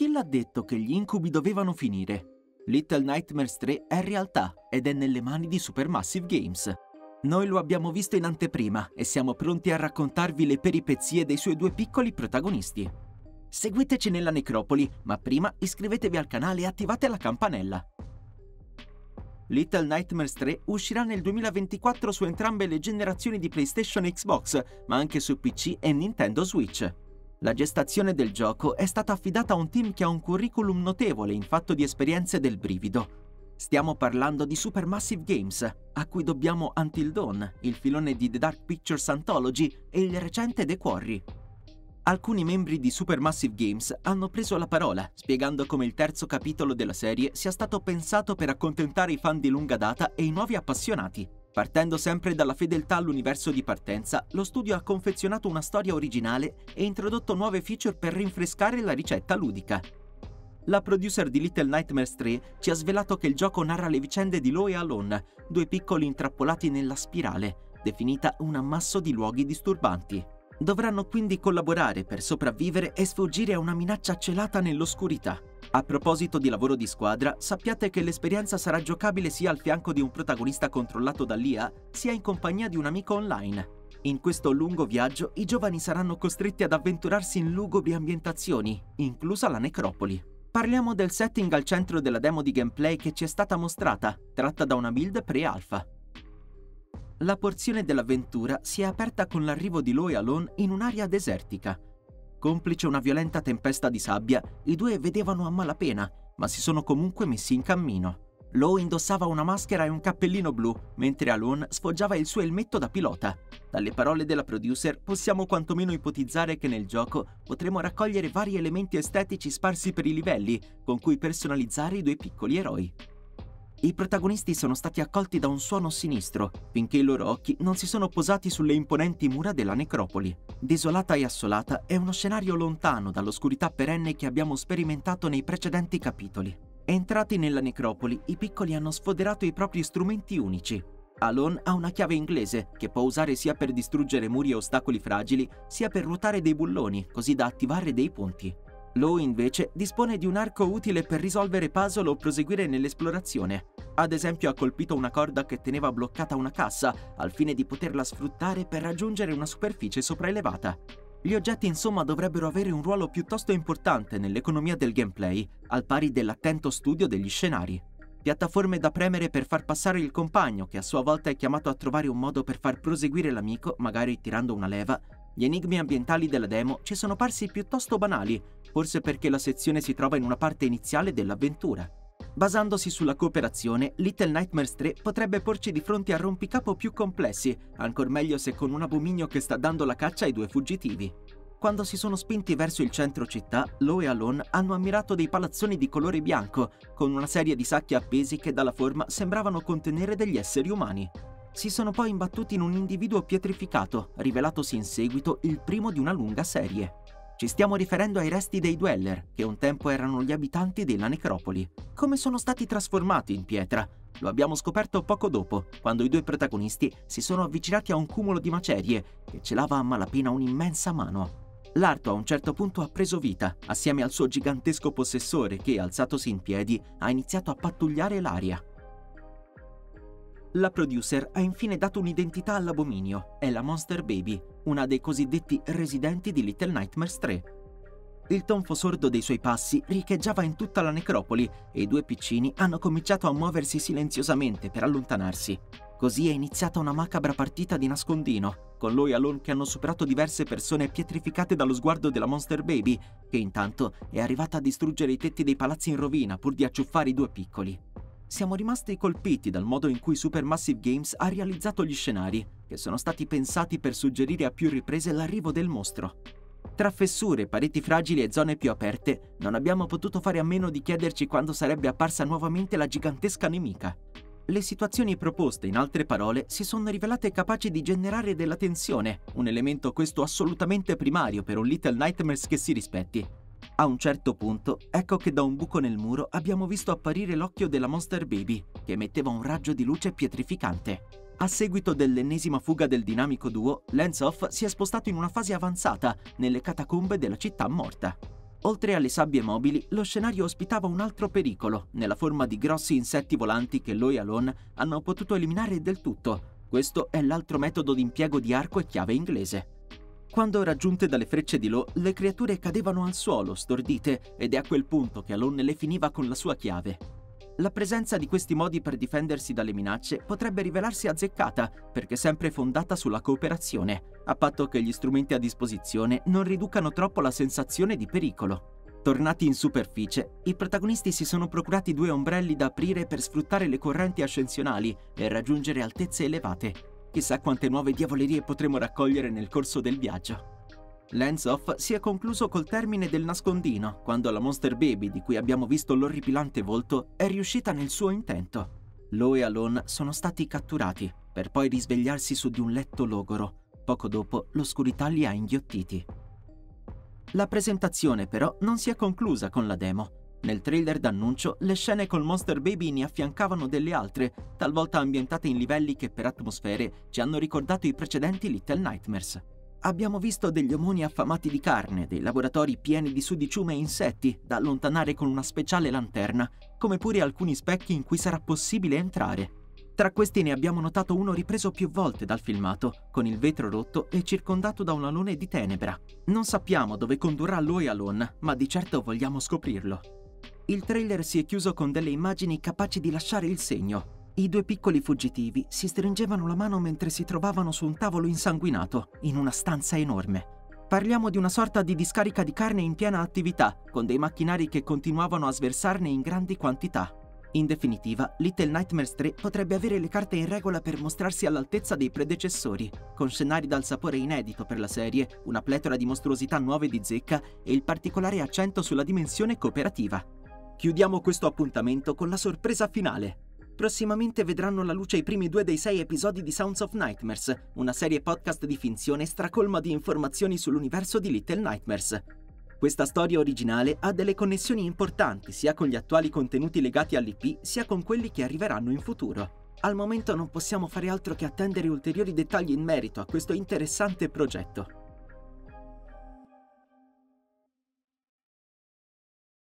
Chi l'ha detto che gli incubi dovevano finire? Little Nightmares 3 è realtà ed è nelle mani di Supermassive Games. Noi lo abbiamo visto in anteprima e siamo pronti a raccontarvi le peripezie dei suoi due piccoli protagonisti. Seguiteci nella necropoli, ma prima iscrivetevi al canale e attivate la campanella. Little Nightmares 3 uscirà nel 2024 su entrambe le generazioni di PlayStation e Xbox, ma anche su PC e Nintendo Switch. La gestazione del gioco è stata affidata a un team che ha un curriculum notevole in fatto di esperienze del brivido. Stiamo parlando di Supermassive Games, a cui dobbiamo Until Dawn, il filone di The Dark Pictures Anthology e il recente The Quarry. Alcuni membri di Supermassive Games hanno preso la parola, spiegando come il terzo capitolo della serie sia stato pensato per accontentare i fan di lunga data e i nuovi appassionati. Partendo sempre dalla fedeltà all'universo di partenza, lo studio ha confezionato una storia originale e introdotto nuove feature per rinfrescare la ricetta ludica. La producer di Little Nightmares 3 ci ha svelato che il gioco narra le vicende di Lo e Alon, due piccoli intrappolati nella spirale, definita un ammasso di luoghi disturbanti. Dovranno quindi collaborare per sopravvivere e sfuggire a una minaccia celata nell'oscurità. A proposito di lavoro di squadra, sappiate che l'esperienza sarà giocabile sia al fianco di un protagonista controllato dall'IA, sia in compagnia di un amico online. In questo lungo viaggio i giovani saranno costretti ad avventurarsi in lugubri ambientazioni, inclusa la necropoli. Parliamo del setting al centro della demo di gameplay che ci è stata mostrata, tratta da una build pre-alpha. La porzione dell'avventura si è aperta con l'arrivo di Lo e Alon in un'area desertica, Complice una violenta tempesta di sabbia, i due vedevano a malapena, ma si sono comunque messi in cammino. Lo indossava una maschera e un cappellino blu, mentre Alon sfoggiava il suo elmetto da pilota. Dalle parole della producer possiamo quantomeno ipotizzare che nel gioco potremo raccogliere vari elementi estetici sparsi per i livelli, con cui personalizzare i due piccoli eroi. I protagonisti sono stati accolti da un suono sinistro, finché i loro occhi non si sono posati sulle imponenti mura della necropoli. Desolata e assolata è uno scenario lontano dall'oscurità perenne che abbiamo sperimentato nei precedenti capitoli. Entrati nella necropoli, i piccoli hanno sfoderato i propri strumenti unici. Alon ha una chiave inglese che può usare sia per distruggere muri e ostacoli fragili, sia per ruotare dei bulloni, così da attivare dei punti. Lo invece dispone di un arco utile per risolvere puzzle o proseguire nell'esplorazione. Ad esempio ha colpito una corda che teneva bloccata una cassa al fine di poterla sfruttare per raggiungere una superficie sopraelevata. Gli oggetti insomma dovrebbero avere un ruolo piuttosto importante nell'economia del gameplay, al pari dell'attento studio degli scenari. Piattaforme da premere per far passare il compagno, che a sua volta è chiamato a trovare un modo per far proseguire l'amico, magari tirando una leva, gli enigmi ambientali della demo ci sono parsi piuttosto banali, forse perché la sezione si trova in una parte iniziale dell'avventura. Basandosi sulla cooperazione, Little Nightmares 3 potrebbe porci di fronte a rompicapo più complessi, ancor meglio se con un abominio che sta dando la caccia ai due fuggitivi. Quando si sono spinti verso il centro città, Lo e Alon hanno ammirato dei palazzoni di colore bianco, con una serie di sacchi appesi che dalla forma sembravano contenere degli esseri umani. Si sono poi imbattuti in un individuo pietrificato, rivelatosi in seguito il primo di una lunga serie. Ci stiamo riferendo ai resti dei Dweller, che un tempo erano gli abitanti della necropoli. Come sono stati trasformati in pietra? Lo abbiamo scoperto poco dopo, quando i due protagonisti si sono avvicinati a un cumulo di macerie che celava a malapena un'immensa mano. L'arto a un certo punto ha preso vita, assieme al suo gigantesco possessore che, alzatosi in piedi, ha iniziato a pattugliare l'aria. La producer ha infine dato un'identità all'abominio, è la Monster Baby, una dei cosiddetti residenti di Little Nightmares 3. Il tonfo sordo dei suoi passi riecheggiava in tutta la necropoli e i due piccini hanno cominciato a muoversi silenziosamente per allontanarsi. Così è iniziata una macabra partita di nascondino, con lui e Alon che hanno superato diverse persone pietrificate dallo sguardo della Monster Baby, che intanto è arrivata a distruggere i tetti dei palazzi in rovina pur di acciuffare i due piccoli siamo rimasti colpiti dal modo in cui Supermassive Games ha realizzato gli scenari, che sono stati pensati per suggerire a più riprese l'arrivo del mostro. Tra fessure, pareti fragili e zone più aperte, non abbiamo potuto fare a meno di chiederci quando sarebbe apparsa nuovamente la gigantesca nemica. Le situazioni proposte, in altre parole, si sono rivelate capaci di generare della tensione, un elemento questo assolutamente primario per un Little Nightmares che si rispetti. A un certo punto, ecco che da un buco nel muro abbiamo visto apparire l'occhio della Monster Baby, che emetteva un raggio di luce pietrificante. A seguito dell'ennesima fuga del dinamico duo, Lenzoff si è spostato in una fase avanzata, nelle catacombe della città morta. Oltre alle sabbie mobili, lo scenario ospitava un altro pericolo, nella forma di grossi insetti volanti che Lo e hanno potuto eliminare del tutto. Questo è l'altro metodo di impiego di arco e chiave inglese. Quando raggiunte dalle frecce di Lo, le creature cadevano al suolo, stordite, ed è a quel punto che Alon le finiva con la sua chiave. La presenza di questi modi per difendersi dalle minacce potrebbe rivelarsi azzeccata, perché sempre fondata sulla cooperazione, a patto che gli strumenti a disposizione non riducano troppo la sensazione di pericolo. Tornati in superficie, i protagonisti si sono procurati due ombrelli da aprire per sfruttare le correnti ascensionali e raggiungere altezze elevate. Chissà quante nuove diavolerie potremo raccogliere nel corso del viaggio. Lens si è concluso col termine del nascondino, quando la Monster Baby, di cui abbiamo visto l'orripilante volto, è riuscita nel suo intento. Lo e Alon sono stati catturati, per poi risvegliarsi su di un letto logoro. Poco dopo l'oscurità li ha inghiottiti. La presentazione però non si è conclusa con la demo. Nel trailer d'annuncio le scene col Monster Baby ne affiancavano delle altre, talvolta ambientate in livelli che per atmosfere ci hanno ricordato i precedenti Little Nightmares. Abbiamo visto degli omoni affamati di carne, dei laboratori pieni di sudiciume e insetti da allontanare con una speciale lanterna, come pure alcuni specchi in cui sarà possibile entrare. Tra questi ne abbiamo notato uno ripreso più volte dal filmato, con il vetro rotto e circondato da un alone di tenebra. Non sappiamo dove condurrà lui Alon, ma di certo vogliamo scoprirlo. Il trailer si è chiuso con delle immagini capaci di lasciare il segno, i due piccoli fuggitivi si stringevano la mano mentre si trovavano su un tavolo insanguinato, in una stanza enorme. Parliamo di una sorta di discarica di carne in piena attività, con dei macchinari che continuavano a sversarne in grandi quantità. In definitiva, Little Nightmares 3 potrebbe avere le carte in regola per mostrarsi all'altezza dei predecessori, con scenari dal sapore inedito per la serie, una pletora di mostruosità nuove di zecca e il particolare accento sulla dimensione cooperativa. Chiudiamo questo appuntamento con la sorpresa finale. Prossimamente vedranno la luce i primi due dei sei episodi di Sounds of Nightmares, una serie podcast di finzione stracolma di informazioni sull'universo di Little Nightmares. Questa storia originale ha delle connessioni importanti sia con gli attuali contenuti legati all'IP sia con quelli che arriveranno in futuro. Al momento non possiamo fare altro che attendere ulteriori dettagli in merito a questo interessante progetto.